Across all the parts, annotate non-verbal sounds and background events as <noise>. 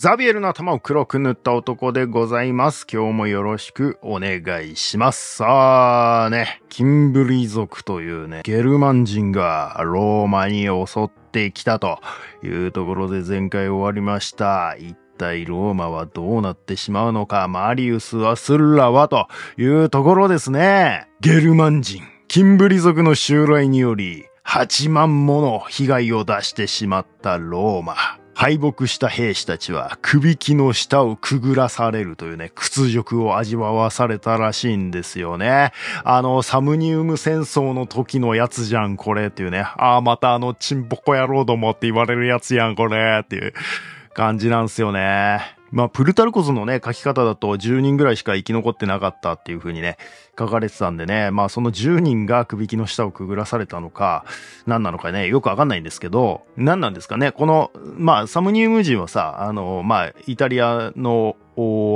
ザビエルの頭を黒く塗った男でございます。今日もよろしくお願いします。さあね、キンブリ族というね、ゲルマン人がローマに襲ってきたというところで前回終わりました。一体ローマはどうなってしまうのか、マリウスはスッラはというところですね。ゲルマン人、キンブリ族の襲来により、8万もの被害を出してしまったローマ。敗北した兵士たちは首輝の下をくぐらされるというね、屈辱を味わわされたらしいんですよね。あの、サムニウム戦争の時のやつじゃん、これっていうね。ああ、またあの、チンポコ野郎どもって言われるやつやん、これっていう感じなんですよね。まあ、プルタルコスのね、書き方だと10人ぐらいしか生き残ってなかったっていう風にね、書かれてたんでね、まあその10人が首輝の下をくぐらされたのか、何なのかね、よくわかんないんですけど、何なんですかね、この、まあサムニウム人はさ、あの、まあイタリアの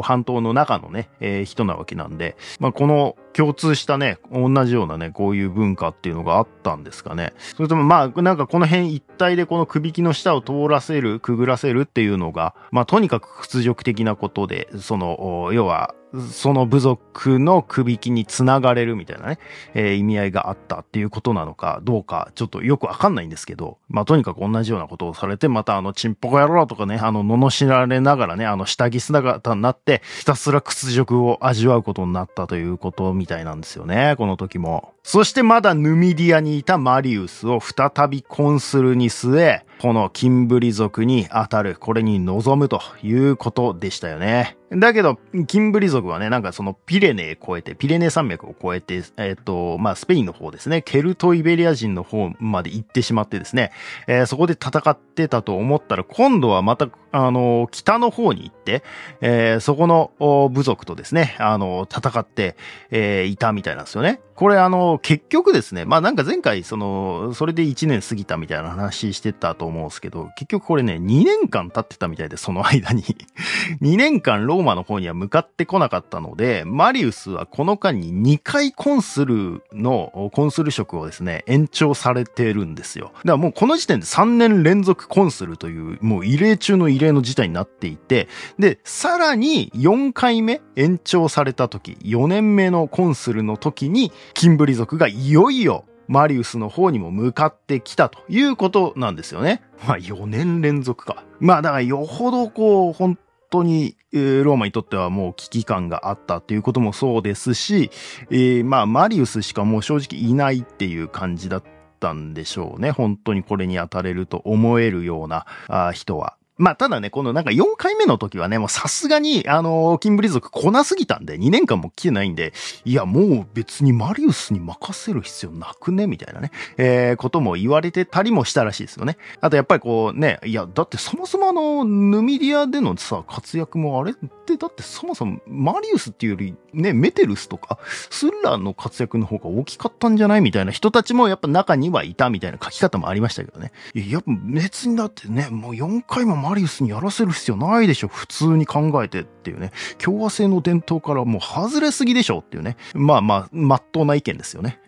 半島の中のね、えー、人なわけなんで、まあこの共通したね、同じようなね、こういう文化っていうのがあったんですかね。それともまあ、なんかこの辺一帯でこの首輝の下を通らせる、くぐらせるっていうのが、まあとにかく屈辱的なことで、その、要は、その部族の首輝につながれるみたいなね、えー、意味合いがあったっていうことなのかどうかちょっとよくわかんないんですけど、まあとにかく同じようなことをされて、またあのチンポコ野郎とかね、あの罵られながらね、あの下着姿になって、ひたすら屈辱を味わうことになったということみたいなんですよね、この時も。そしてまだヌミディアにいたマリウスを再びコンスルに据え、このキンブリ族に当たる、これに臨むということでしたよね。だけど、キンブリ族はね、なんかそのピレネー越えて、ピレネ山脈を越えて、えっ、と、まあ、スペインの方ですね、ケルトイベリア人の方まで行ってしまってですね、えー、そこで戦ってたと思ったら、今度はまた、あの、北の方に行って、えー、そこの部族とですね、あの、戦って、えー、いたみたいなんですよね。これあの、結局ですね、まあなんか前回、その、それで1年過ぎたみたいな話してたと思うんですけど、結局これね、2年間経ってたみたいで、その間に。<laughs> 2年間ローマの方には向かってこなかったので、マリウスはこの間に2回コンスルの、コンスル職をですね、延長されてるんですよ。だからもうこの時点で3年連続コンスルという、もう異例中の異例の事態になっていて、で、さらに4回目延長された時、4年目のコンスルの時に、キンブリ族がいよいよマリウスの方にも向かってきたということなんですよね。まあ4年連続か。まあだからよほどこう、本当に、ローマにとってはもう危機感があったっていうこともそうですし、えー、まあマリウスしかもう正直いないっていう感じだったんでしょうね。本当にこれに当たれると思えるような人は。まあ、ただね、このなんか4回目の時はね、もうさすがに、あのー、キンブリ族来なすぎたんで、2年間も来てないんで、いや、もう別にマリウスに任せる必要なくね？みたいなね、えー、ことも言われてたりもしたらしいですよね。あとやっぱりこうね、いや、だってそもそもあの、ヌミディアでのさ、活躍もあれって、だってそもそもマリウスっていうより、ね、メテルスとか、スッラーの活躍の方が大きかったんじゃない？みたいな人たちもやっぱ中にはいたみたいな書き方もありましたけどね。いや、別にだってね、もう4回もマリウスにやらせる必要ないでしょ。普通に考えてっていうね。共和制の伝統からもう外れすぎでしょっていうね。まあまあ、まっとうな意見ですよね。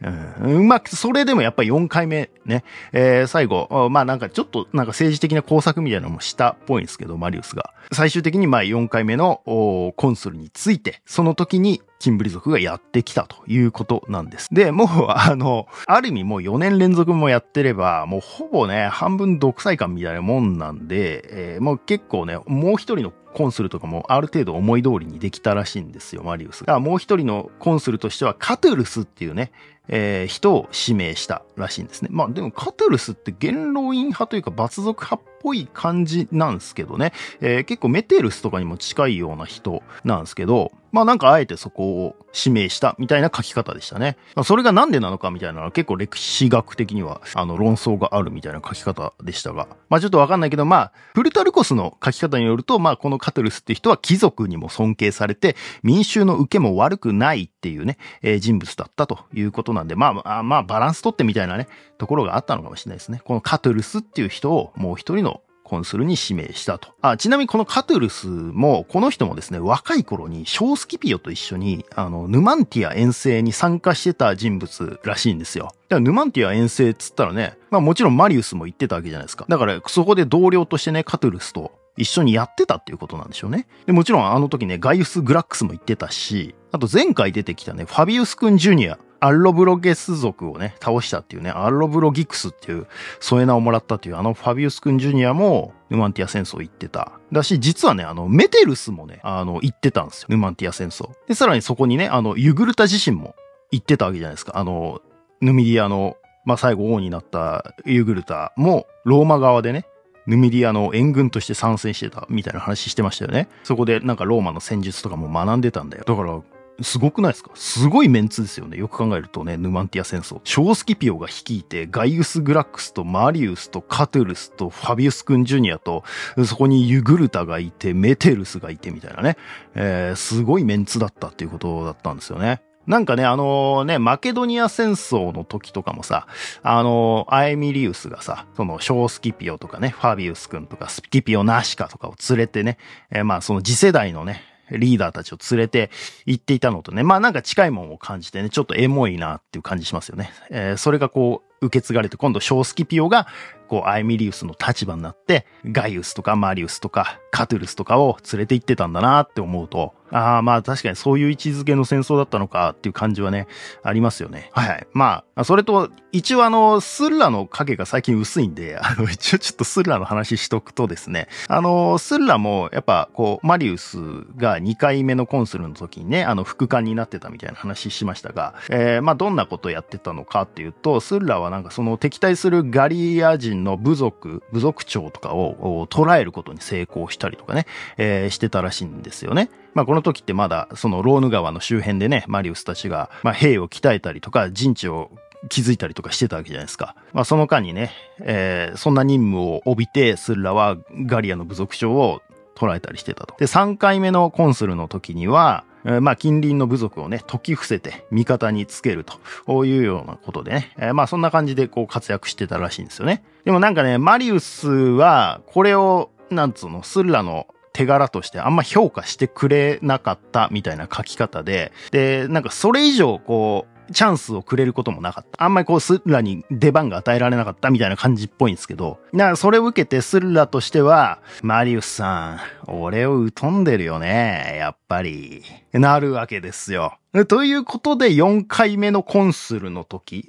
うん。まあ、それでもやっぱり4回目ね。えー、最後、まあなんかちょっとなんか政治的な工作みたいなのもしたっぽいんですけど、マリウスが。最終的にまあ4回目のコンスルについて、その時にキンブリ族がやってきたということなんです。で、もう、あの、ある意味もう4年連続もやってれば、もうほぼね、半分独裁感みたいなもんなんで、えー、もう結構ね、もう一人のコンスルとかもある程度思い通りにできたらしいんですよ、マリウス。だからもう一人のコンスルとしては、カトゥルスっていうね、えー、人を指名したらしいんですね。まあでもカトゥルスって元老院派というか罰族派ぽい感じなんですけどね、えー、結構メテルスとかにも近いような人なんですけど、まあなんかあえてそこを指名したみたいな書き方でしたね。まあ、それがなんでなのかみたいなのは結構歴史学的にはあの論争があるみたいな書き方でしたが、まあちょっとわかんないけど、まあプルタルコスの書き方によると、まあこのカトルスって人は貴族にも尊敬されて民衆の受けも悪くないっていうね、えー、人物だったということなんで、まあまあバランス取ってみたいなね、ところがあったのかもしれないですね。このカトルスっていう人をもう一人のコンスルに指名したと。あ、ちなみにこのカトゥルスも、この人もですね、若い頃にショースキピオと一緒に、あの、ヌマンティア遠征に参加してた人物らしいんですよ。だからヌマンティア遠征っつったらね、まあもちろんマリウスも行ってたわけじゃないですか。だからそこで同僚としてね、カトゥルスと一緒にやってたっていうことなんでしょうね。で、もちろんあの時ね、ガイウス・グラックスも言ってたし、あと前回出てきたね、ファビウス君ジュニア、アロブロゲス族をね、倒したっていうね、アロブロギクスっていう添え名をもらったっていうあのファビウス君ジュニアもヌマンティア戦争行ってた。だし、実はね、あの、メテルスもね、あの、行ってたんですよ。ヌマンティア戦争。で、さらにそこにね、あの、ユグルタ自身も行ってたわけじゃないですか。あの、ヌミディアの、まあ、最後王になったユグルタも、ローマ側でね、ヌミディアの援軍として参戦してたみたいな話してましたよね。そこでなんかローマの戦術とかも学んでたんだよ。だから、すごくないですか？すごいメンツですよね。よく考えるとね、ヌマンティア戦争。ショースキピオが率いて、ガイウス・グラックスとマリウスとカトゥルスとファビウス君ジュニアと、そこにユグルタがいて、メテルスがいてみたいなね。えー、すごいメンツだったっていうことだったんですよね。なんかね、あのー、ね、マケドニア戦争の時とかもさ、あのー、アエミリウスがさ、その、ショースキピオとかね、ファビウス君とか、スキピオナシカとかを連れてね、えー、まあ、その次世代のね、リーダーたちを連れて行っていたのとね、まあなんか近いもんを感じてね、ちょっとエモいなっていう感じしますよね。えー、それがこう、受け継がれて、今度ショースキピオが、こう、アイミリウスの立場になって、ガイウスとかマリウスとか、カトゥルスとかを連れて行ってたんだなって思うと、ああ、まあ確かにそういう位置づけの戦争だったのかっていう感じはね、ありますよね。はいはい。まあ、それと、一応あの、スッラの影が最近薄いんで、あの、<laughs> 一応ちょっとスッラの話しとくとですね、あの、スッラもやっぱこう、マリウスが2回目のコンスルの時にね、あの、副官になってたみたいな話しましたが、えー、まあどんなことをやってたのかっていうと、スッラはなんかその敵対するガリア人の部族、部族長とかを捉えることに成功したりとかね、えー、してたらしいんですよね。まあこの時ってまだそのローヌ川の周辺でね、マリウスたちが、まあ兵を鍛えたりとか陣地を築いたりとかしてたわけじゃないですか。まあその間にね、えー、そんな任務を帯びてスッラはガリアの部族長を捉えたりしてたと。で、3回目のコンスルの時には、まあ近隣の部族をね、解き伏せて味方につけるというようなことでね、まあそんな感じでこう活躍してたらしいんですよね。でもなんかね、マリウスはこれを、なんつうの、スルラの手柄としてあんま評価してくれなかったみたいな書き方で、で、なんかそれ以上こう、チャンスをくれることもなかった。あんまりこうスッラに出番が与えられなかったみたいな感じっぽいんですけど、だからそれを受けてスッラとしては、マリウスさん、俺を疎んでるよね、やっぱり。なるわけですよ。ということで、4回目のコンスルの時、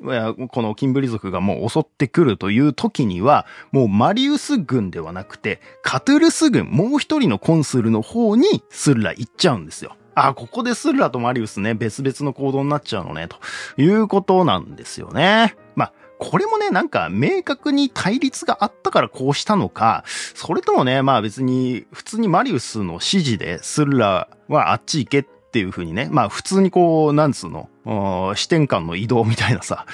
このキンブリ族がもう襲ってくるという時には、もうマリウス軍ではなくて、カトゥルス軍、もう一人のコンスルの方にスッラ行っちゃうんですよ。あ、ここでスッラとマリウスね、別々の行動になっちゃうのね、ということなんですよね。まあ、これもね、なんか明確に対立があったからこうしたのか、それともね、まあ別に普通にマリウスの指示でスッラはあっち行けっていう風にね、まあ普通にこう、なんつうの、視点間の移動みたいなさ、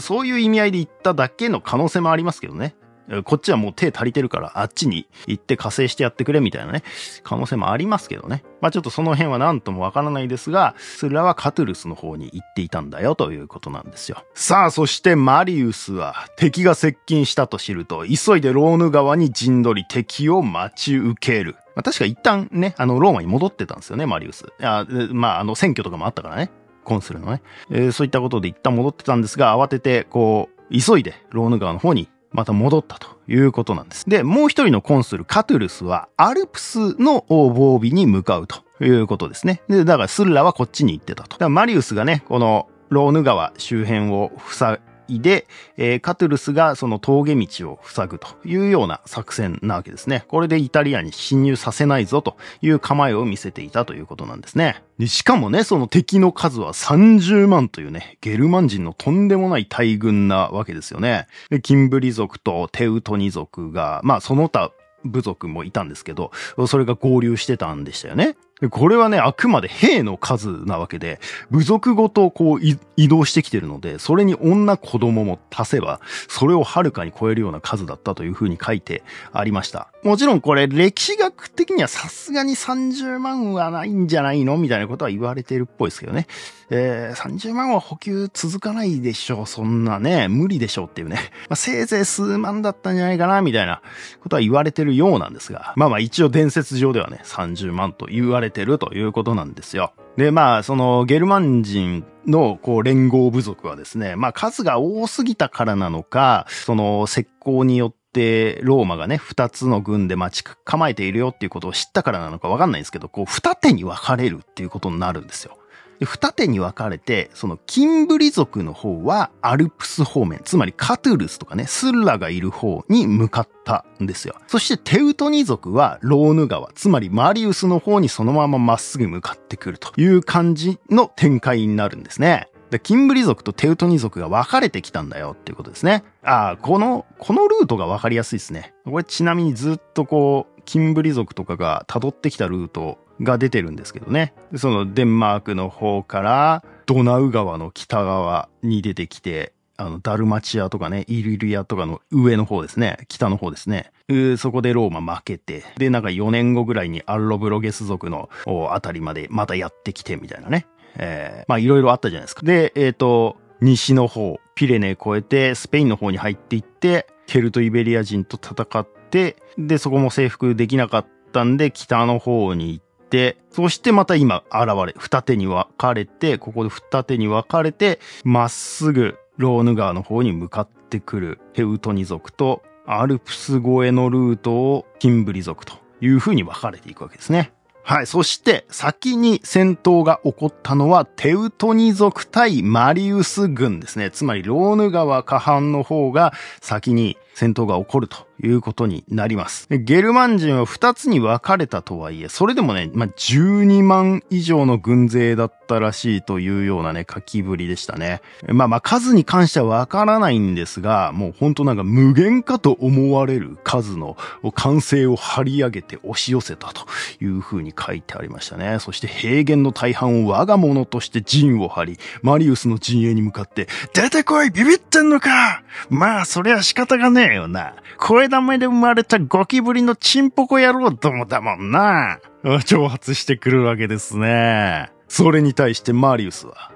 そういう意味合いで言っただけの可能性もありますけどね。こっちはもう手足りてるからあっちに行って加勢してやってくれみたいなね、可能性もありますけどね。まあちょっとその辺は何ともわからないですが、スラはカトゥルスの方に行っていたんだよということなんですよ。さあ、そしてマリウスは敵が接近したと知ると、急いでローヌ川に陣取り敵を待ち受ける。まあ、確か一旦ね、あの、ローマに戻ってたんですよね、マリウス。いや、まあ、あの、選挙とかもあったからね。コンスルのね。えー、そういったことで一旦戻ってたんですが、慌てて、こう、急いでローヌ川の方にまた戻ったということなんです。で、もう一人のコンスル、カトゥルスは、アルプスの防備に向かうということですね。で、だからスッラはこっちに行ってたと。だからマリウスがね、このローヌ川周辺を塞いで、えー、カトゥルスがその峠道を塞ぐというような作戦なわけですね。これでイタリアに侵入させないぞという構えを見せていたということなんですね。でしかもね、その敵の数は30万というね、ゲルマン人のとんでもない大軍なわけですよね。で、キンブリ族とテウトニ族が、まあその他部族もいたんですけど、それが合流してたんでしたよね。これはね、あくまで兵の数なわけで、部族ごとこう移動してきてるので、それに女子供も足せば、それをはるかに超えるような数だったというふうに書いてありました。もちろんこれ歴史学的にはさすがに30万はないんじゃないの？みたいなことは言われてるっぽいですけどね。えー、30万は補給続かないでしょう。そんなね、無理でしょうっていうね。<laughs> まあ、せいぜい数万だったんじゃないかな、みたいなことは言われてるようなんですが、まあまあ一応伝説上ではね、30万と言われてるということなんですよ。で、まあ、その、ゲルマン人の、こう、連合部族はですね、まあ、数が多すぎたからなのか、その、石膏によってローマがね、二つの軍で待ち構えているよっていうことを知ったからなのかわかんないんですけど、こう、二手に分かれるっていうことになるんですよ。で、二手に分かれて、その、キンブリ族の方は、アルプス方面、つまりカトゥルスとかね、スッラがいる方に向かったんですよ。そして、テウトニ族は、ローヌ川、つまりマリウスの方にそのまままっすぐ向かってくるという感じの展開になるんですね。で、キンブリ族とテウトニ族が分かれてきたんだよっていうことですね。ああ、この、このルートが分かりやすいですね。これちなみにずっとこう、キンブリ族とかが辿ってきたルートが出てるんですけどね。そのデンマークの方からドナウ川の北側に出てきて、あの、ダルマチアとかね、イリリアとかの上の方ですね。北の方ですね。そこでローマ負けて、で、なんか4年後ぐらいにアルロブロゲス族のあたりまでまたやってきてみたいなね。えー、まあいろいろあったじゃないですか。で、えっ、ー、と、西の方、ピレネ越えて、スペインの方に入っていって、ケルト・イベリア人と戦って、で、そこも征服できなかったんで、北の方に行ってて、そしてまた今現れ、二手に分かれて、ここで二手に分かれて、まっすぐローヌ川の方に向かってくるヘウトニ族と、アルプス越えのルートをキンブリ族という風に分かれていくわけですね。はい。そして、先に戦闘が起こったのは、テウトニ族対マリウス軍ですね。つまり、ローヌ川下半の方が先に戦闘が起こるということになります。ゲルマン人は2つに分かれたとはいえ、それでもね、まあ、12万以上の軍勢だったらしいというようなね、書きぶりでしたね。まあまあ数に関しては分からないんですが、もうほんとなんか無限かと思われる数の完成を張り上げて押し寄せたという風に書いてありましたね。そして平原の大半を我が物として陣を張り、マリウスの陣営に向かって、出てこいビビってんのかまあそりゃ仕方がねえよな。声だめで生まれたゴキブリのチンポコ野郎どもだもんな。挑発してくるわけですね。それに対してマリウスは、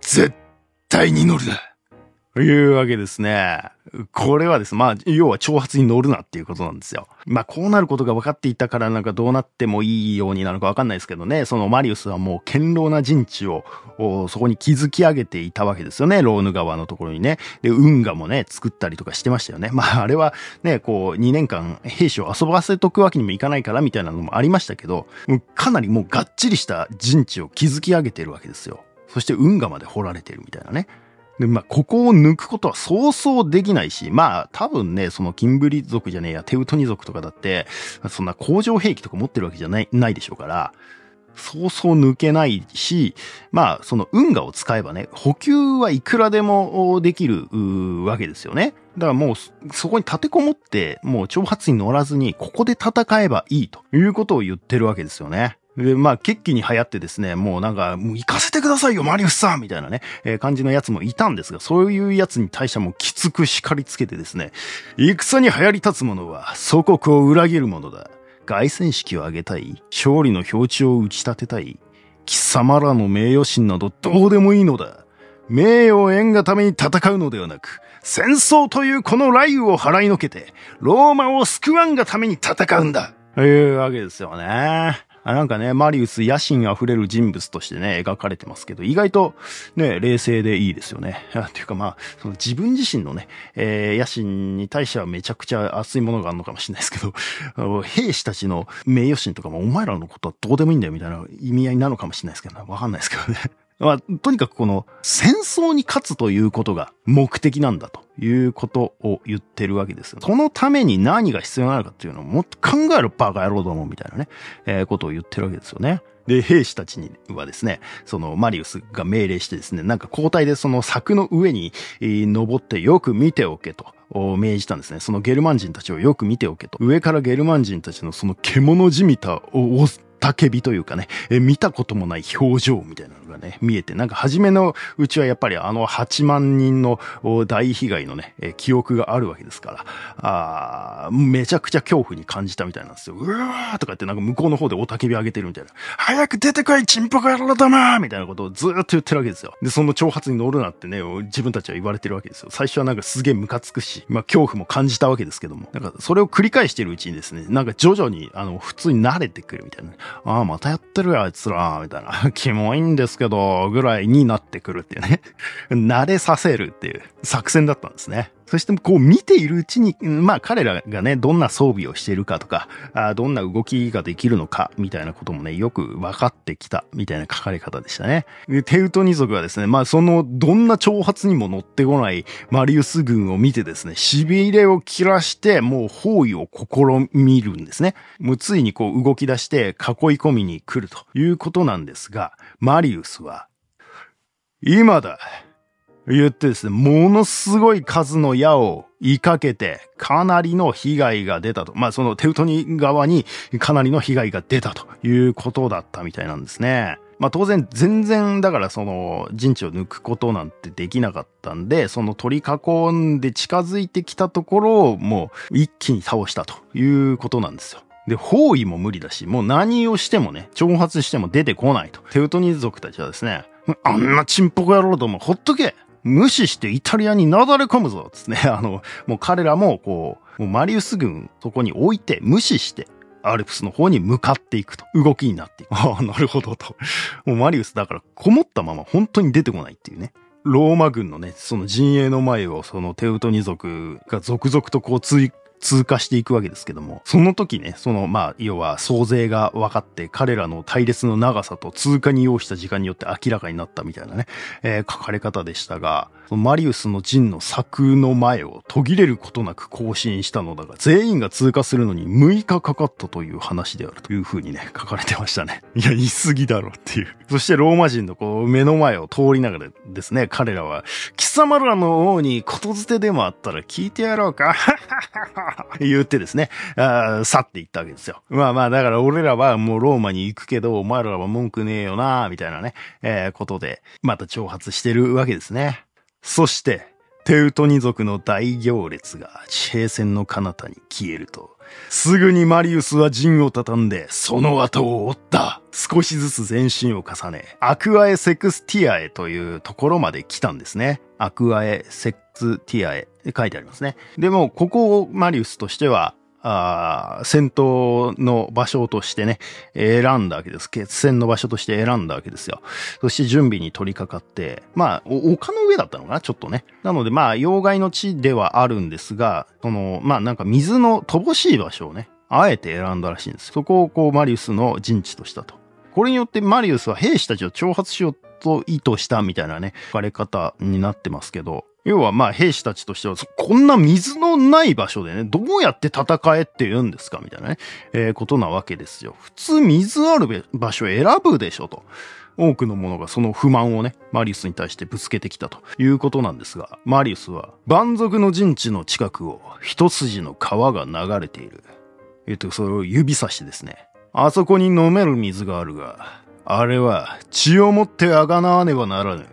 絶対に乗るな。いうわけですね。これはです。まあ、要は挑発に乗るなっていうことなんですよ。まあ、こうなることが分かっていたからなんかどうなってもいいようになるか分かんないですけどね。そのマリウスはもう堅牢な陣地をそこに築き上げていたわけですよね。ローヌ川のところにね。で、運河もね、作ったりとかしてましたよね。まあ、あれはね、こう、2年間兵士を遊ばせとくわけにもいかないからみたいなのもありましたけど、かなりもうがっちりした陣地を築き上げてるわけですよ。そして運河まで掘られてるみたいなね。で、まあ、ここを抜くことはそうそうできないし、まあ、多分ね、そのキンブリ族じゃねえや、テウトニ族とかだって、そんな工場兵器とか持ってるわけじゃない、ないでしょうから、そうそう抜けないし、まあ、その運河を使えばね、補給はいくらでもできるわけですよね。だからもう、そこに立てこもって、もう挑発に乗らずに、ここで戦えばいいということを言ってるわけですよね。で、まあ、決起に流行ってですね、もうなんか、もう行かせてくださいよ、マリウスさんみたいなね、えー、感じのやつもいたんですが、そういうやつに対してもきつく叱りつけてですね、戦に流行り立つ者は祖国を裏切る者だ。凱旋式を挙げたい。勝利の表地を打ち立てたい。貴様らの名誉心などどうでもいいのだ。名誉を得がために戦うのではなく、戦争というこの雷雨を払いのけて、ローマを救わんがために戦うんだ。というわけですよね。あなんかね、マリウス野心あふれる人物としてね、描かれてますけど、意外とね、冷静でいいですよね。<laughs> っていうかまあ、その自分自身のね、えー、野心に対してはめちゃくちゃ熱いものがあるのかもしれないですけど、<laughs> 兵士たちの名誉心とかもお前らのことはどうでもいいんだよみたいな意味合いなのかもしれないですけど、ね、わかんないですけどね。まあ、とにかくこの戦争に勝つということが目的なんだということを言ってるわけですよ。そのために何が必要なのかっていうのをもっと考えるバカ野郎どもみたいなね、えー、ことを言ってるわけですよね。で、兵士たちにはですね、そのマリウスが命令してですね、なんか交代でその柵の上に、登ってよく見ておけと。を命じたんですね。そのゲルマン人たちをよく見ておけと。上からゲルマン人たちのその獣じみたお、お叫びというかね、え見たこともない表情みたいながね、見えて、なんか初めのうちはやっぱりあの8万人の大被害のね、え記憶があるわけですから、あめちゃくちゃ恐怖に感じたみたいなんですよ。うわーとか言ってなんか向こうの方でおたけび上げてるみたいな。早く出てこいチンポコ野郎だまーみたいなことをずーっと言ってるわけですよ。で、その挑発に乗るなってね、自分たちは言われてるわけですよ。最初はなんかすげえムカつくし、まあ恐怖も感じたわけですけども、なんかそれを繰り返してるうちにですね、なんか徐々にあの普通に慣れてくるみたいな。ああ、またやってるよ、あいつら、みたいな。<laughs> キモいんですけど、けどぐらいになってくるっていうね。<laughs> 慣れさせるっていう作戦だったんですね。そしてこう見ているうちに、まあ彼らがね、どんな装備をしているかとか、あどんな動きができるのか、みたいなこともね、よく分かってきた、みたいな書かれ方でしたね。テウトニ族はですね、まあその、どんな挑発にも乗ってこないマリウス軍を見てですね、痺れを切らして、もう包囲を試みるんですね。もうついにこう動き出して囲い込みに来るということなんですが、マリウスは、今だ言ってですね、ものすごい数の矢を追いかけて、かなりの被害が出たと。まあ、そのテウトニー側にかなりの被害が出たということだったみたいなんですね。まあ当然全然だからその陣地を抜くことなんてできなかったんで、その取り囲んで近づいてきたところをもう一気に倒したということなんですよ。で、包囲も無理だし、もう何をしてもね、挑発しても出てこないと。テウトニー族たちはですね、あんなチンポコ野郎どもほっとけ無視してイタリアになだれ込むぞつってね、<laughs> あの、もう彼らもこう、もうマリウス軍そこに置いて無視して、アルプスの方に向かっていくと。動きになっていく。<laughs> ああ、なるほどと。もうマリウスだからこもったまま本当に出てこないっていうね。ローマ軍のね、その陣営の前をそのテウトニ族が続々とこう追通過していくわけですけども、その時ね、その、まあ、要は、総勢が分かって、彼らの隊列の長さと通過に要した時間によって明らかになったみたいなね、えー、書かれ方でしたが、マリウスの陣の柵の前を途切れることなく更新したのだが、全員が通過するのに6日かかったという話であるという風にね、書かれてましたね。<laughs> いや、言い過ぎだろっていう。そしてローマ人のこう、目の前を通りながらですね、彼らは、貴様らの王にことづてでもあったら聞いてやろうか <laughs> <laughs> 言ってですね、あ去っていったわけですよ。まあまあ、だから俺らはもうローマに行くけど、お前らは文句ねえよなみたいなね、えー、ことで、また挑発してるわけですね。そして、テウトニ族の大行列が地平線の彼方に消えると、すぐにマリウスは陣を畳んで、その後を追った。少しずつ前進を重ね、アクアエセクスティアエというところまで来たんですね。アクアエセクスティアエ書いてありますね。でも、ここをマリウスとしては、あ戦闘の場所としてね、選んだわけです。決戦の場所として選んだわけですよ。そして準備に取り掛かって、まあ、丘の上だったのかなちょっとね。なので、まあ、要害の地ではあるんですが、その、まあ、なんか水の乏しい場所をね、あえて選んだらしいんです。そこをこう、マリウスの陣地としたと。これによってマリウスは兵士たちを挑発しようと意図したみたいなね、書かれ方になってますけど、要はまあ兵士たちとしては、こんな水のない場所でね、どうやって戦えって言うんですかみたいなね、えー、ことなわけですよ。普通水ある場所選ぶでしょと。多くの者がその不満をね、マリウスに対してぶつけてきたということなんですが、マリウスは、蛮族の陣地の近くを一筋の川が流れている。えっと、それを指さしてですね、あそこに飲める水があるが、あれは血をもってあがなわねばならぬ。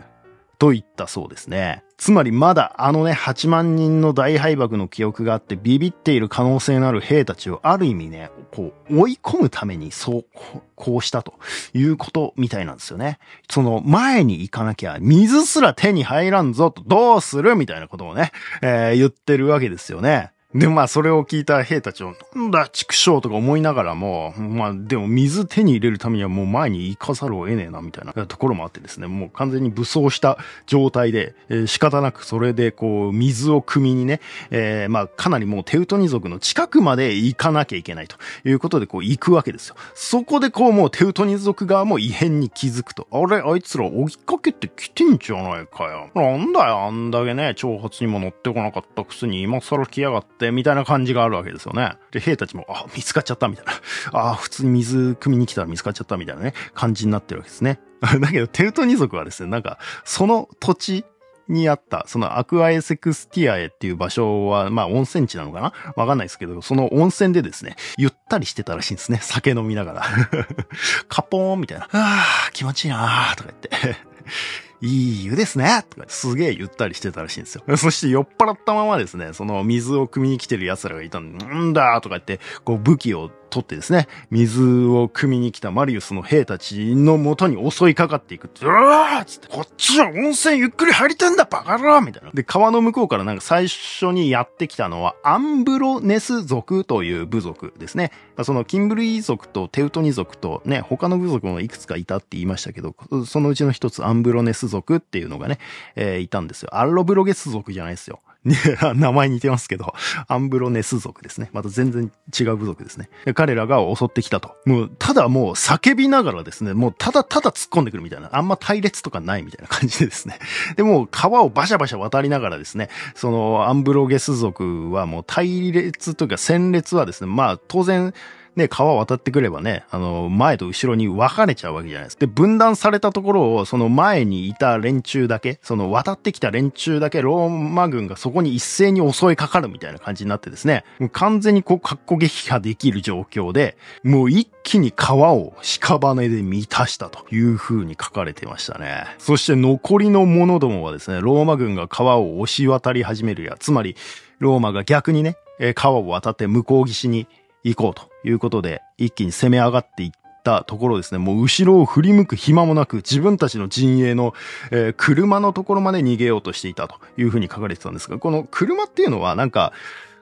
と言ったそうですね。つまりまだあのね、8万人の大敗北の記憶があってビビっている可能性のある兵たちをある意味ね、こう追い込むためにそう、こうしたということみたいなんですよね。その前に行かなきゃ水すら手に入らんぞとどうするみたいなことをね、えー、言ってるわけですよね。で、まあ、それを聞いた兵たちを、なんだ、畜生とか思いながらも、まあ、でも水手に入れるためにはもう前に行かざるを得ねえな、みたいなところもあってですね、もう完全に武装した状態で、えー、仕方なくそれでこう、水を汲みにね、えー、まあ、かなりもうテウトニ族の近くまで行かなきゃいけないということでこう、行くわけですよ。そこでこう、もうテウトニ族側も異変に気づくと、あれ、あいつら追いかけてきてんじゃないかよ。なんだよ、あんだけね、挑発にも乗ってこなかったくせに今更来やがって、てみたいな感じがあるわけですよね。で、兵たちも、あ、見つかっちゃったみたいな。あ、普通に水汲みに来たら見つかっちゃったみたいなね、感じになってるわけですね。<laughs> だけど、テウトニ族はですね、なんか、その土地にあった、そのアクアエセクスティアエっていう場所は、まあ温泉地なのかな？わかんないですけど、その温泉でですね、ゆったりしてたらしいんですね。酒飲みながら。<laughs> カポーンみたいな。ああ、気持ちいいなーとか言って。いい湯ですねとか、すげえゆったりしてたらしいんですよ。<laughs> そして酔っ払ったままですね、その水を汲みに来てる奴らがいたんで、んだとか言って、こう武器を取ってですね、水を汲みに来たマリウスの兵たちの元に襲いかかっていく。うわーつって、こっちは温泉ゆっくり入りたんだバカ野郎みたいな。で、川の向こうからなんか最初にやってきたのは、アンブロネス族という部族ですね。そのキンブリー族とテウトニ族とね、他の部族もいくつかいたって言いましたけど、そのうちの一つアンブロネス族っていうのがね、えー、いたんですよ。アロブロゲス族じゃないですよ。<laughs> 名前似てますけど、アンブロネス族ですね。また全然違う部族ですね。彼らが襲ってきたと。もう、ただもう叫びながらですね、もうただただ突っ込んでくるみたいな、あんま隊列とかないみたいな感じでですね。<laughs> で、もう川をバシャバシャ渡りながらですね、そのアンブロゲス族はもう隊列というか戦列はですね、まあ当然、ね、川渡ってくればね、あの、前と後ろに分かれちゃうわけじゃないですか。で、分断されたところを、その前にいた連中だけ、その渡ってきた連中だけ、ローマ軍がそこに一斉に襲いかかるみたいな感じになってですね、完全にこう、格好撃破できる状況で、もう一気に川を屍で満たしたという風に書かれてましたね。そして残りの者どもはですね、ローマ軍が川を押し渡り始めるや、つまり、ローマが逆にね、川を渡って向こう岸に行こうということで、一気に攻め上がっていったところですね、もう後ろを振り向く暇もなく、自分たちの陣営の、えー、車のところまで逃げようとしていたというふうに書かれてたんですが、この車っていうのはなんか、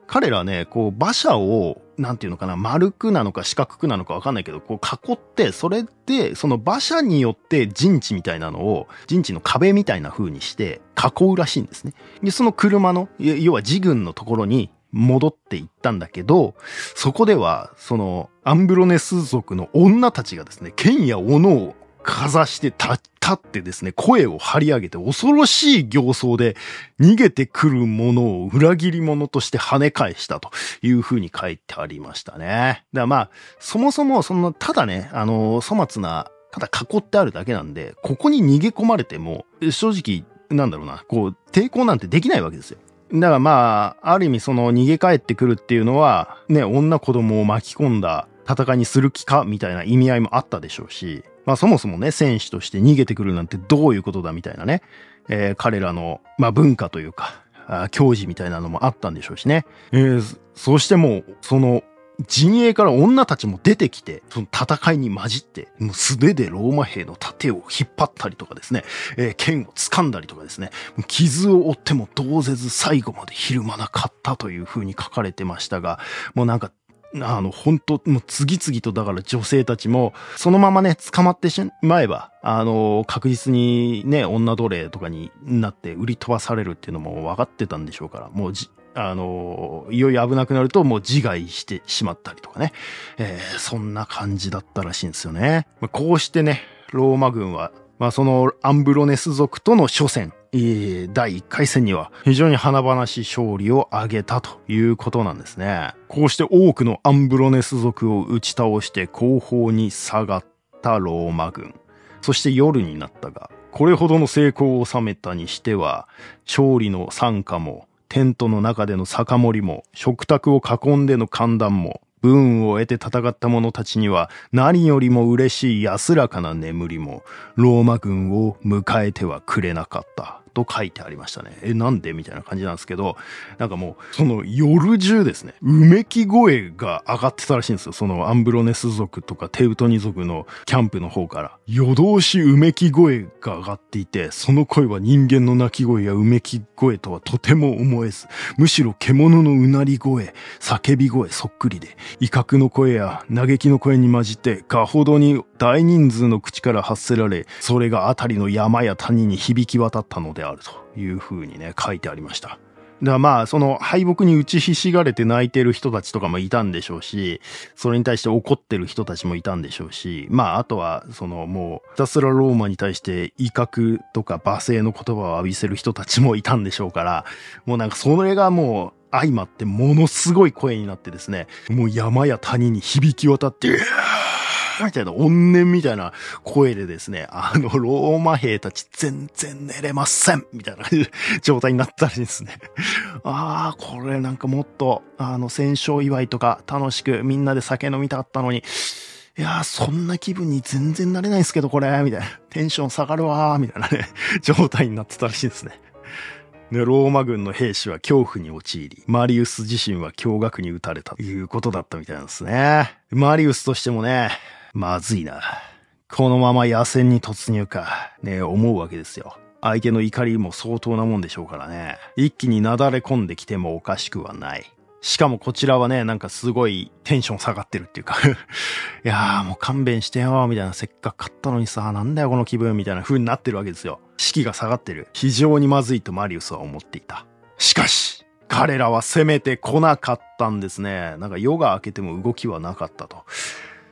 彼らね、こう、馬車を、なんていうのかな、丸くなのか四角くなのかわかんないけど、こう囲って、それで、その馬車によって陣地みたいなのを、陣地の壁みたいな風にして囲うらしいんですね。で、その車の、要は自軍のところに戻っていったんだけど、そこでは、その、アンブロネス族の女たちがですね、剣や斧をかざして立ってですね、声を張り上げて恐ろしい形相で逃げてくるものを裏切り者として跳ね返したという風に書いてありましたね。だからまあ、そもそもその、ただね、あの、粗末な、ただ囲ってあるだけなんで、ここに逃げ込まれても、正直、なんだろうな、こう、抵抗なんてできないわけですよ。だからまあ、ある意味その逃げ帰ってくるっていうのは、ね、女子供を巻き込んだ戦いにする気かみたいな意味合いもあったでしょうし、まあそもそもね、戦士として逃げてくるなんてどういうことだみたいなね、えー、彼らの、まあ文化というか、あ教示みたいなのもあったんでしょうしね。えー、そしてもう、その陣営から女たちも出てきて、その戦いに混じって、もう素手でローマ兵の盾を引っ張ったりとかですね、えー、剣を掴んだりとかですね、傷を負っても同ぜず最後までひるまなかったという風に書かれてましたが、もうなんかあの、本当もう次々とだから女性たちも、そのままね、捕まってしまえば、あの、確実にね、女奴隷とかになって売り飛ばされるっていうのも分かってたんでしょうから、もうじ、あの、いよいよ危なくなるともう自害してしまったりとかね。えー、そんな感じだったらしいんですよね。まあ、こうしてね、ローマ軍は、まあそのアンブロネス族との初戦、え第1回戦には非常に華々しい勝利を挙げたということなんですね。こうして多くのアンブロネス族を打ち倒して後方に下がったローマ軍。そして夜になったが、これほどの成功を収めたにしては、勝利の参加もテントの中での酒盛りも、食卓を囲んでの寒暖も、武運を得て戦った者たちには何よりも嬉しい安らかな眠りも、ローマ軍を迎えてはくれなかった。と書いてありましたね。え、なんで？みたいな感じなんですけど、なんかもう、その夜中ですね、うめき声が上がってたらしいんですよ。そのアンブロネス族とかテウトニ族のキャンプの方から。夜通しうめき声が上がっていて、その声は人間の鳴き声やうめき声とはとても思えず、むしろ獣のうなり声、叫び声そっくりで、威嚇の声や嘆きの声に混じって、かほどに大人数の口から発せられ、それがあたりの山や谷に響き渡ったのであるという風にね、書いてありました。だからまあ、その敗北に打ちひしがれて泣いてる人たちとかもいたんでしょうし、それに対して怒ってる人たちもいたんでしょうし、まあ、あとは、そのもう、ひたすらローマに対して威嚇とか罵声の言葉を浴びせる人たちもいたんでしょうから、もうなんかそれがもう、相まってものすごい声になってですね、もう山や谷に響き渡って、みたいな、怨念みたいな声でですね、あの、ローマ兵たち全然寝れませんみたいな状態になったりですね。<laughs> ああ、これなんかもっと、あの、戦勝祝いとか楽しくみんなで酒飲みたかったのに、いやー、そんな気分に全然なれないですけど、これ、みたいな。テンション下がるわー、みたいなね、状態になってたらしいですね。で、ローマ軍の兵士は恐怖に陥り、マリウス自身は驚愕に撃たれたということだったみたいなんですね。マリウスとしてもね、まずいな。このまま野戦に突入か、ね、思うわけですよ。相手の怒りも相当なもんでしょうからね。一気になだれ込んできてもおかしくはない。しかもこちらはね、なんかすごいテンション下がってるっていうか <laughs> いやーもう勘弁してよ、みたいな、せっかく買ったのにさ、なんだよこの気分、みたいな風になってるわけですよ。士気が下がってる。非常にまずいとマリウスは思っていた。しかし、彼らは攻めてこなかったんですね。なんか夜が明けても動きはなかったと。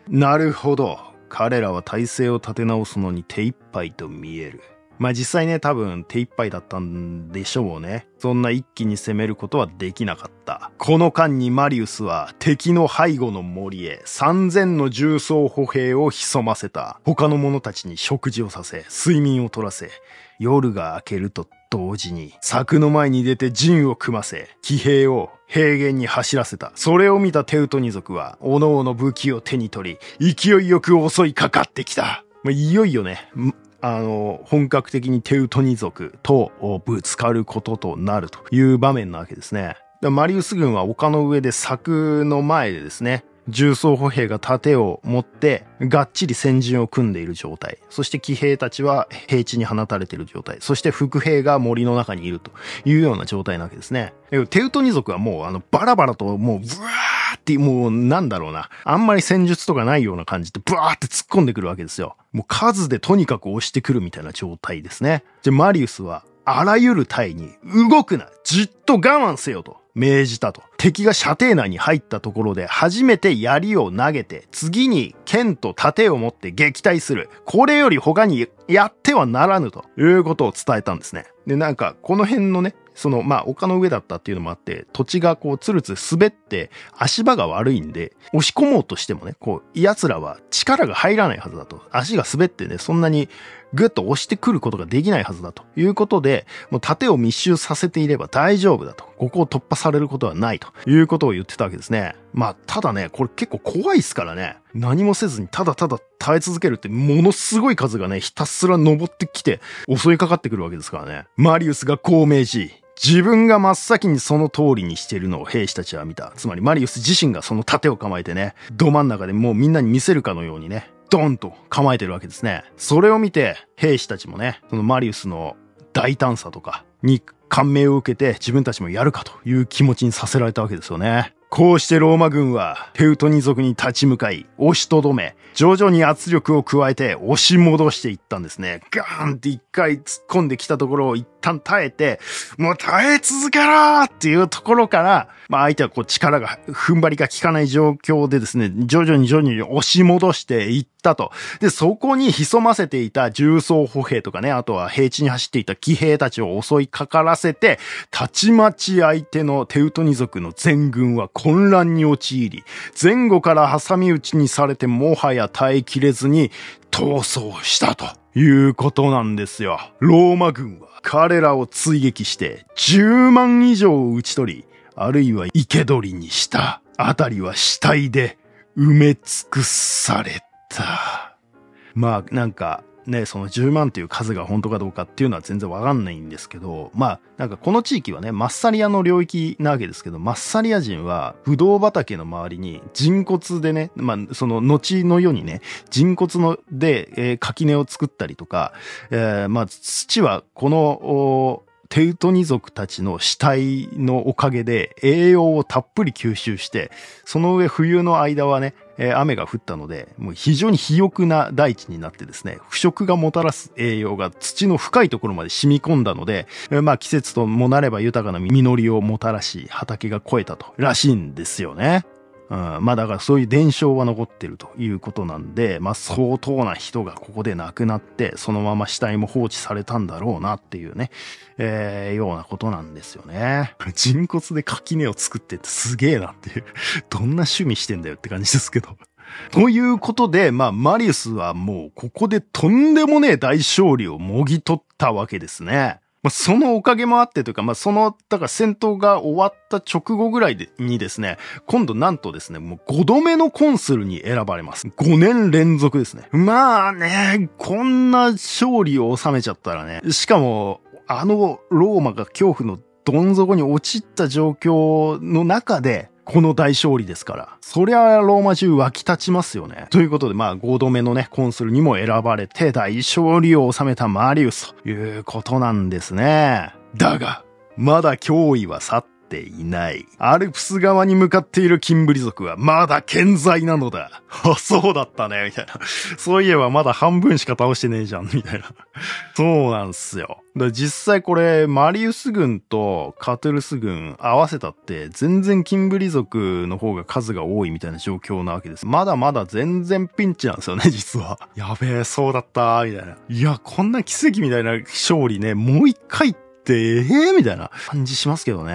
なるほど。彼らは体勢を立て直すのに手一杯と見える。まあ実際ね、多分手一杯だったんでしょうね。そんな一気に攻めることはできなかった。この間にマリウスは敵の背後の森へ3000の重装歩兵を潜ませた。他の者たちに食事をさせ、睡眠を取らせ、夜が明けると同時に柵の前に出て陣を組ませ、騎兵を平原に走らせた。それを見たテウトニ族は、各々武器を手に取り、勢いよく襲いかかってきた。まあ、いよいよね、あの、本格的にテウトニ族とぶつかることとなるという場面なわけですね。マリウス軍は丘の上で柵の前でですね、重装歩兵が盾を持って、がっちり先陣を組んでいる状態。そして騎兵たちは平地に放たれている状態。そして副兵が森の中にいるというような状態なわけですね。テウトニ族はもうあのバラバラともうブワーってもうなんだろうな。あんまり戦術とかないような感じでブワーって突っ込んでくるわけですよ。もう数でとにかく押してくるみたいな状態ですね。じゃマリウスはあらゆる隊に動くなじっと我慢せよと。命じたと。敵が射程内に入ったところで初めて槍を投げて、次に剣と盾を持って撃退する。これより他にやってはならぬということを伝えたんですね。で、なんか、この辺のね、その、まあ、丘の上だったっていうのもあって、土地がこう、つるつる滑って、足場が悪いんで、押し込もうとしてもね、こう、奴らは力が入らないはずだと。足が滑ってね、そんなにぐっと押してくることができないはずだということで、もう盾を密集させていれば大丈夫だと。ここを突破されることはないということを言ってたわけですね。まあ、ただね、これ結構怖いっすからね。何もせずにただただ耐え続けるってものすごい数がね、ひたすら登ってきて襲いかかってくるわけですからね。マリウスがこう命じ、自分が真っ先にその通りにしているのを兵士たちは見た。つまりマリウス自身がその盾を構えてね、ど真ん中でもうみんなに見せるかのようにね、ドンと構えてるわけですね。それを見て、兵士たちもね、そのマリウスの大胆さとかに感銘を受けて自分たちもやるかという気持ちにさせられたわけですよね。こうしてローマ軍はテウトニ族に立ち向かい、押しとどめ、徐々に圧力を加えて押し戻していったんですね。ガーンって一回突っ込んできたところを一旦耐えて、もう耐え続けろっていうところから、まあ相手はこう力が、踏ん張りが効かない状況でですね、徐々に徐々に押し戻していったと。で、そこに潜ませていた重装歩兵とかね、あとは平地に走っていた騎兵たちを襲いかからせて、たちまち相手のテウトニ族の全軍は混乱に陥り、前後から挟み撃ちにされてもはや耐えきれずに逃走したということなんですよ。ローマ軍は彼らを追撃して10万以上を撃ち取り、あるいは生け捕りにした。あたりは死体で埋め尽くされた。まあなんかね、その10万という数が本当かどうかっていうのは全然わかんないんですけど、まあ、なんかこの地域はね、マッサリアの領域なわけですけど、マッサリア人は、ブドウ畑の周りに人骨でね、まあ、その後の世にね、人骨ので、えー、垣根を作ったりとか、えー、まあ、土はこの、テウトニ族たちの死体のおかげで栄養をたっぷり吸収して、その上冬の間はね、えー、雨が降ったので、もう非常に肥沃な大地になってですね、腐食がもたらす栄養が土の深いところまで染み込んだので、えー、まあ季節ともなれば豊かな実りをもたらし、畑が肥えたと、らしいんですよね。うん、まあだからそういう伝承は残ってるということなんで、まあ相当な人がここで亡くなって、そのまま死体も放置されたんだろうなっていうね、えー、ようなことなんですよね。人骨で垣根を作ってってすげえなっていう、どんな趣味してんだよって感じですけど。ということで、まあ、マリウスはもうここでとんでもねえ大勝利をもぎ取ったわけですね。まあ、そのおかげもあってというか、まあ、その、だから戦闘が終わった直後ぐらいでにですね、今度なんとですね、もう5度目のコンスルに選ばれます。5年連続ですね。まあね、こんな勝利を収めちゃったらね、しかも、あのローマが恐怖のどん底に陥った状況の中で、この大勝利ですから。そりゃローマ中湧き立ちますよね。ということで、まあ5度目のね、コンスルにも選ばれて大勝利を収めたマリウスということなんですね。だが、まだ脅威は去っていない。アルプス側に向かっているキンブリ族はまだ健在なのだ。あ、<laughs> そうだったね、みたいな。そういえばまだ半分しか倒してねえじゃん、みたいな。そうなんすよ。だ実際これ、マリウス軍とカトゥルス軍合わせたって、全然キンブリ族の方が数が多いみたいな状況なわけです。まだまだ全然ピンチなんですよね、<laughs> 実は。やべえ、そうだった、みたいな。いや、こんな奇跡みたいな勝利ね、もう一回ってええー、みたいな感じしますけどね。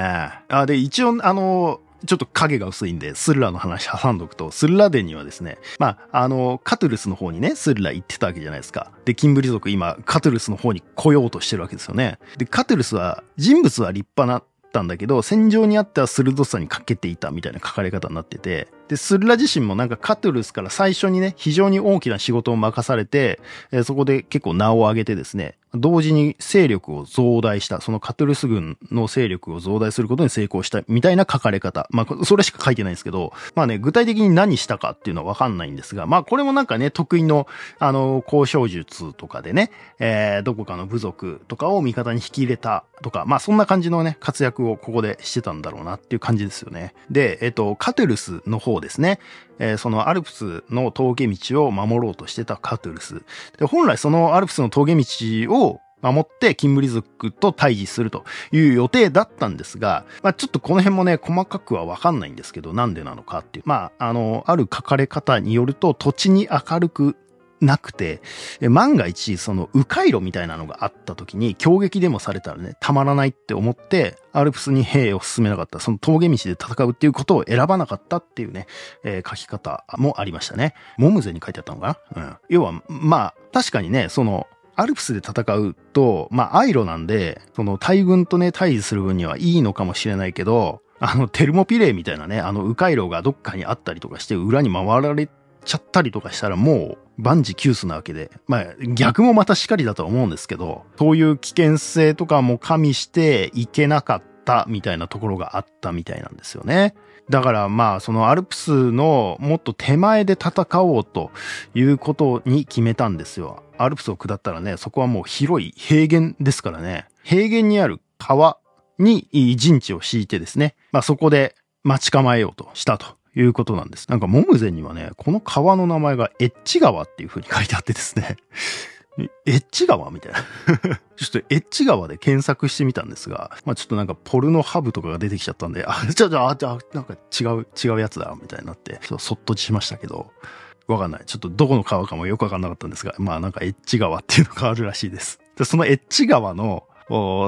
あ、で、一応、あの、ちょっと影が薄いんで、スルラの話挟んどくと、スルラ伝にはですね、まあ、あの、カトゥルスの方にね、スルラ行ってたわけじゃないですか。で、キンブリ族今、カトゥルスの方に来ようとしてるわけですよね。で、カトゥルスは、人物は立派なったんだけど、戦場にあっては鋭さに欠けていたみたいな書かれ方になってて、で、スルラ自身もなんかカトゥルスから最初にね、非常に大きな仕事を任されて、えー、そこで結構名を上げてですね、同時に勢力を増大した、そのカトゥルス軍の勢力を増大することに成功したみたいな書かれ方。まあ、それしか書いてないんですけど、まあね、具体的に何したかっていうのはわかんないんですが、まあ、これもなんかね、得意の、あの、交渉術とかでね、えー、どこかの部族とかを味方に引き入れたとか、まあ、そんな感じのね、活躍をここでしてたんだろうなっていう感じですよね。で、えっ、と、カトゥルスの方ですね。えー、そのアルプスの峠道を守ろうとしてたカトゥルス。で、本来そのアルプスの峠道を守ってキンブリ族と対峙するという予定だったんですが、まあ、ちょっとこの辺もね、細かくはわかんないんですけど、なんでなのかっていう。まあ、あの、ある書かれ方によると、土地に明るくなくて、万が一、その、迂回路みたいなのがあった時に、攻撃でもされたらね、たまらないって思って、アルプスに兵を進めなかった、その峠道で戦うっていうことを選ばなかったっていうね、えー、書き方もありましたね。モムゼに書いてあったのかな？うん。要は、まあ、確かにね、その、アルプスで戦うと、まあ、アイロなんで、その大軍とね、対峙する分にはいいのかもしれないけど、あの、テルモピレイみたいなね、あの、迂回路がどっかにあったりとかして、裏に回られちゃったりとかしたらもう万事休すなわけで、まあ逆もまたしかりだとは思うんですけど、そういう危険性とかも加味していけなかったみたいなところがあったみたいなんですよね。だからまあそのアルプスのもっと手前で戦おうということに決めたんですよ。アルプスを下ったらね、そこはもう広い平原ですからね。平原にある川に陣地を敷いてですね、まあそこで待ち構えようとしたということなんです。なんか、モムゼにはね、この川の名前がエッチ川っていう風に書いてあってですね。エッチ川みたいな <laughs> ちょっとエッチ川で検索してみたんですが、まあちょっとなんかポルノハブとかが出てきちゃったんで、あ、じゃあ、じゃあ、じゃあ、なんか違う、違うやつだ、みたいになって、ちょっとそっとしましたけど、わかんない。ちょっとどこの川かもよくわかんなかったんですが、まあなんかエッチ川っていうのがあるらしいです。で、そのエッチ川の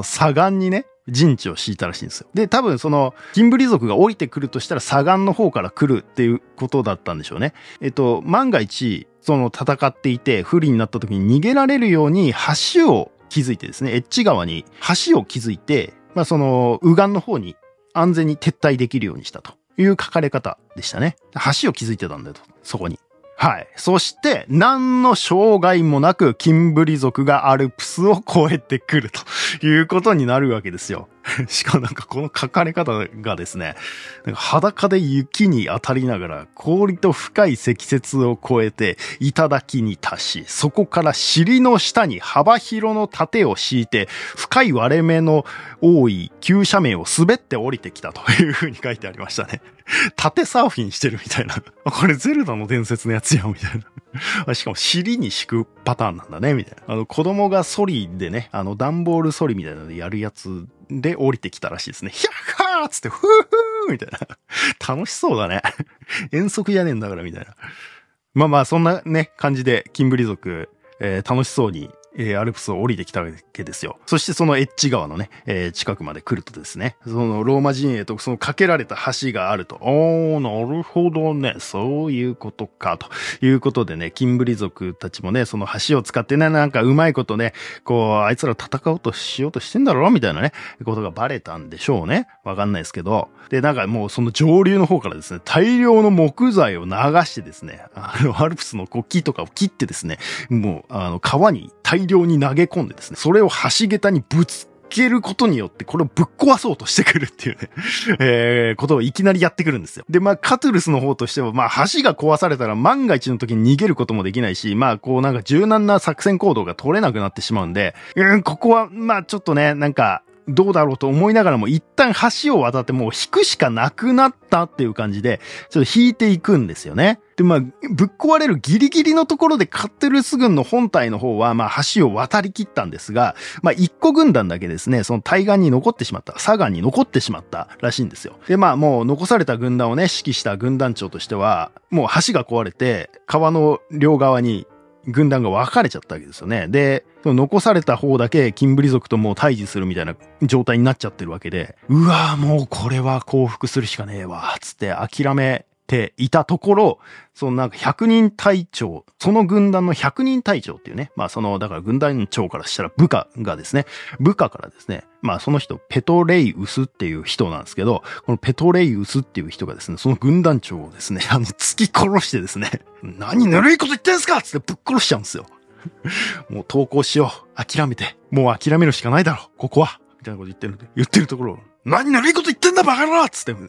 左岸にね、陣地を敷いたらしいんですよ。で、多分その、キンブリ族が降りてくるとしたら左岸の方から来るっていうことだったんでしょうね。えっと、万が一、その戦っていて不利になった時に逃げられるように橋を築いてですね、エッジ川に橋を築いて、まあその、右岸の方に安全に撤退できるようにしたという書かれ方でしたね。橋を築いてたんだよと、そこに。はい。そして、何の障害もなく、キンブリ族がアルプスを越えてくるということになるわけですよ。<laughs> しかもなんかこの書かれ方がですね、なんか裸で雪に当たりながら氷と深い積雪を越えて頂に達し、そこから尻の下に幅広の盾を敷いて深い割れ目の多い急斜面を滑って降りてきたという風に書いてありましたね。縦サーフィンしてるみたいな。これゼルダの伝説のやつやんみたいな。しかも尻に敷くパターンなんだね、みたいな。あの子供がソリでね、あの段ボールソリみたいなのでやるやつで降りてきたらしいですね。ヒャッハーつって、ふーふーみたいな。楽しそうだね。遠足じゃねんだからみたいな。まあまあ、そんなね、感じで、キンブリ族、えー、楽しそうにえー、アルプスを降りてきたわけですよ。そしてそのエッジ川のね、えー、近くまで来るとですね、そのローマ陣営とその架けられた橋があると、おー、なるほどね、そういうことか、ということでね、キンブリ族たちもね、その橋を使ってね、なんかうまいことね、こう、あいつら戦おうとしようとしてんだろう？みたいなね、ことがバレたんでしょうね。わかんないですけど。で、なんかもうその上流の方からですね、大量の木材を流してですね、あの、アルプスの国旗とかを切ってですね、もう、あの、川に大量に投げ込んでですね、それを橋桁にぶつけることによって、これをぶっ壊そうとしてくるっていうね <laughs> えー、ことをいきなりやってくるんですよ。で、まあ、カトゥルスの方としては、まあ、橋が壊されたら万が一の時に逃げることもできないし、まあ、こうなんか柔軟な作戦行動が取れなくなってしまうんで、うん、ここは、まあ、ちょっとね、なんか、どうだろうと思いながらも一旦橋を渡ってもう引くしかなくなったっていう感じで、ちょっと引いていくんですよね。で、まあ、ぶっ壊れるギリギリのところでカッテルス軍の本体の方は、まあ、橋を渡り切ったんですが、まあ、一個軍団だけですね、その対岸に残ってしまった、左岸に残ってしまったらしいんですよ。で、まあ、もう残された軍団をね、指揮した軍団長としては、もう橋が壊れて、川の両側に軍団が分かれちゃったわけですよね。で、残された方だけキンブリ族ともう対峙するみたいな状態になっちゃってるわけで、うわぁ、もうこれは降伏するしかねえわ、つって諦めていたところ、そのなんか100人隊長、その軍団の100人隊長っていうね、まあその、だから軍団長からしたら部下がですね、部下からですね、まあその人、ペトレイウスっていう人なんですけど、このペトレイウスっていう人がですね、その軍団長をですね、あの、突き殺してですね、何ぬるいこと言ってんすかつってぶっ殺しちゃうんですよ。<laughs> もう投稿しよう。諦めて。もう諦めるしかないだろ。ここは。みたいなこと言ってるんで、言ってるところ何悪いこと言ってんだバカ野郎つって、ぶっ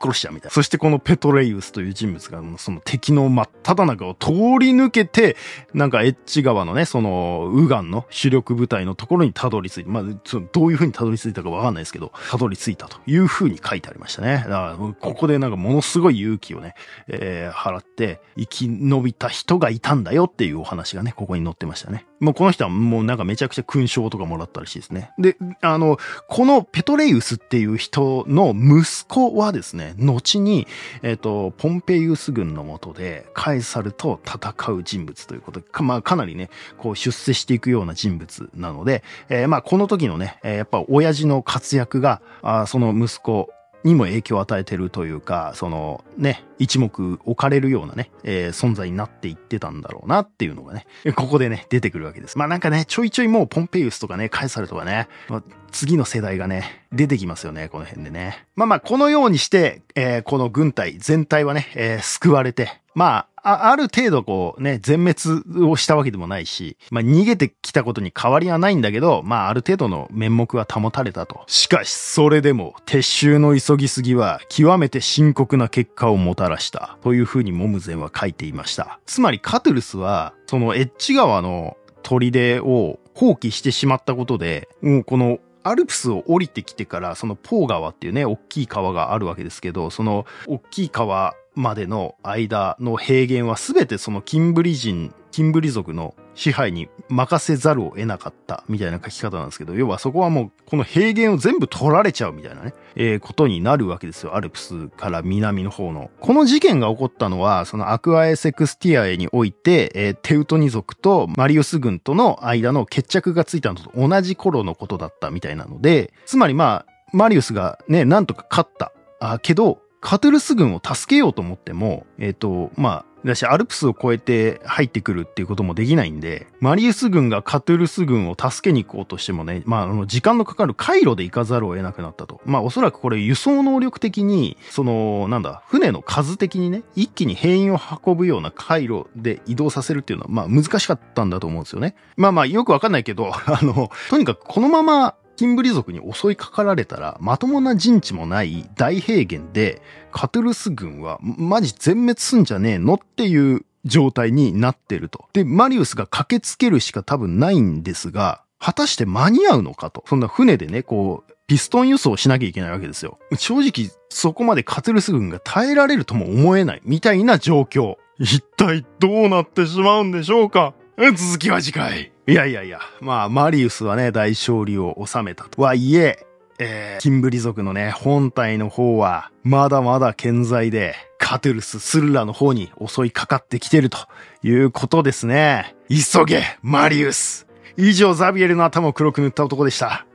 殺しちゃうみたいな。そしてこのペトレイウスという人物が、その敵の真っ只中を通り抜けて、なんかエッジ川のね、その、ウガンの主力部隊のところにたどり着いて、まあ、どういう風にたどり着いたかわかんないですけど、たどり着いたという風に書いてありましたね。だから、ここでなんかものすごい勇気をね、えー、払って、生き延びた人がいたんだよっていうお話がね、ここに載ってましたね。もうこの人はもうなんかめちゃくちゃ勲章とかもらったらしいですね。で、あの、このペトレイウスってっていう人の息子はですね、後に、えっ、ー、と、ポンペイウス軍のもとで、カエサルと戦う人物ということで、まあ、かなりね、こう出世していくような人物なので、えー、まあ、この時のね、え、やっぱ親父の活躍が、あその息子、にも影響を与えてるというか、そのね、一目置かれるようなね、えー、存在になっていってたんだろうなっていうのがね、ここでね、出てくるわけです。まあなんかね、ちょいちょいもうポンペイウスとかね、カエサルとかね、まあ、次の世代がね、出てきますよね、この辺でね。まあまあ、このようにして、えー、この軍隊全体はね、えー、救われて、まあ、あある程度こうね、全滅をしたわけでもないし、まあ逃げてきたことに変わりはないんだけど、まあある程度の面目は保たれたと。しかし、それでも、撤収の急ぎすぎは極めて深刻な結果をもたらした。というふうにモムゼンは書いていました。つまりカトゥルスは、そのエッジ川の砦を放棄してしまったことで、もうこのアルプスを降りてきてから、そのポー川っていうね、大きい川があるわけですけど、その大きい川までの間の平原は全てそのキンブリ人、キンブリ族の支配に任せざるを得なかったみたいな書き方なんですけど、要はそこはもうこの平原を全部取られちゃうみたいなね、えー、ことになるわけですよ。アルプスから南の方の。この事件が起こったのは、そのアクアエセクスティアエにおいて、えー、テウトニ族とマリウス軍との間の決着がついたのと同じ頃のことだったみたいなので、つまりまあ、マリウスがね、なんとか勝った。あけど、カトゥルス軍を助けようと思っても、えっ、ー、と、まあ、だし、アルプスを越えて入ってくるっていうこともできないんで、マリウス軍がカトゥルス軍を助けに行こうとしてもね、まあ、あの、時間のかかる回路で行かざるを得なくなったと。まあ、おそらくこれ輸送能力的に、その、なんだ、船の数的にね、一気に兵員を運ぶような回路で移動させるっていうのは、まあ、難しかったんだと思うんですよね。まあまあ、よくわかんないけど、<laughs> あの、とにかくこのままキンブリ族に襲いかかられたら、まともな陣地もない大平原で、カトゥルス軍はマジ全滅すんじゃねえの？っていう状態になってると。で、マリウスが駆けつけるしか多分ないんですが、果たして間に合うのかと。そんな船でね、こう、ピストン輸送しなきゃいけないわけですよ。正直、そこまでカトゥルス軍が耐えられるとも思えない、みたいな状況。一体どうなってしまうんでしょうか？続きは次回。いやいやいや、まあ、マリウスはね、大勝利を収めたとはいえ、えー、キンブリ族のね、本体の方は、まだまだ健在で、カトゥルス、スルラの方に襲いかかってきてるということですね。急げ、マリウス以上、ザビエルの頭を黒く塗った男でした。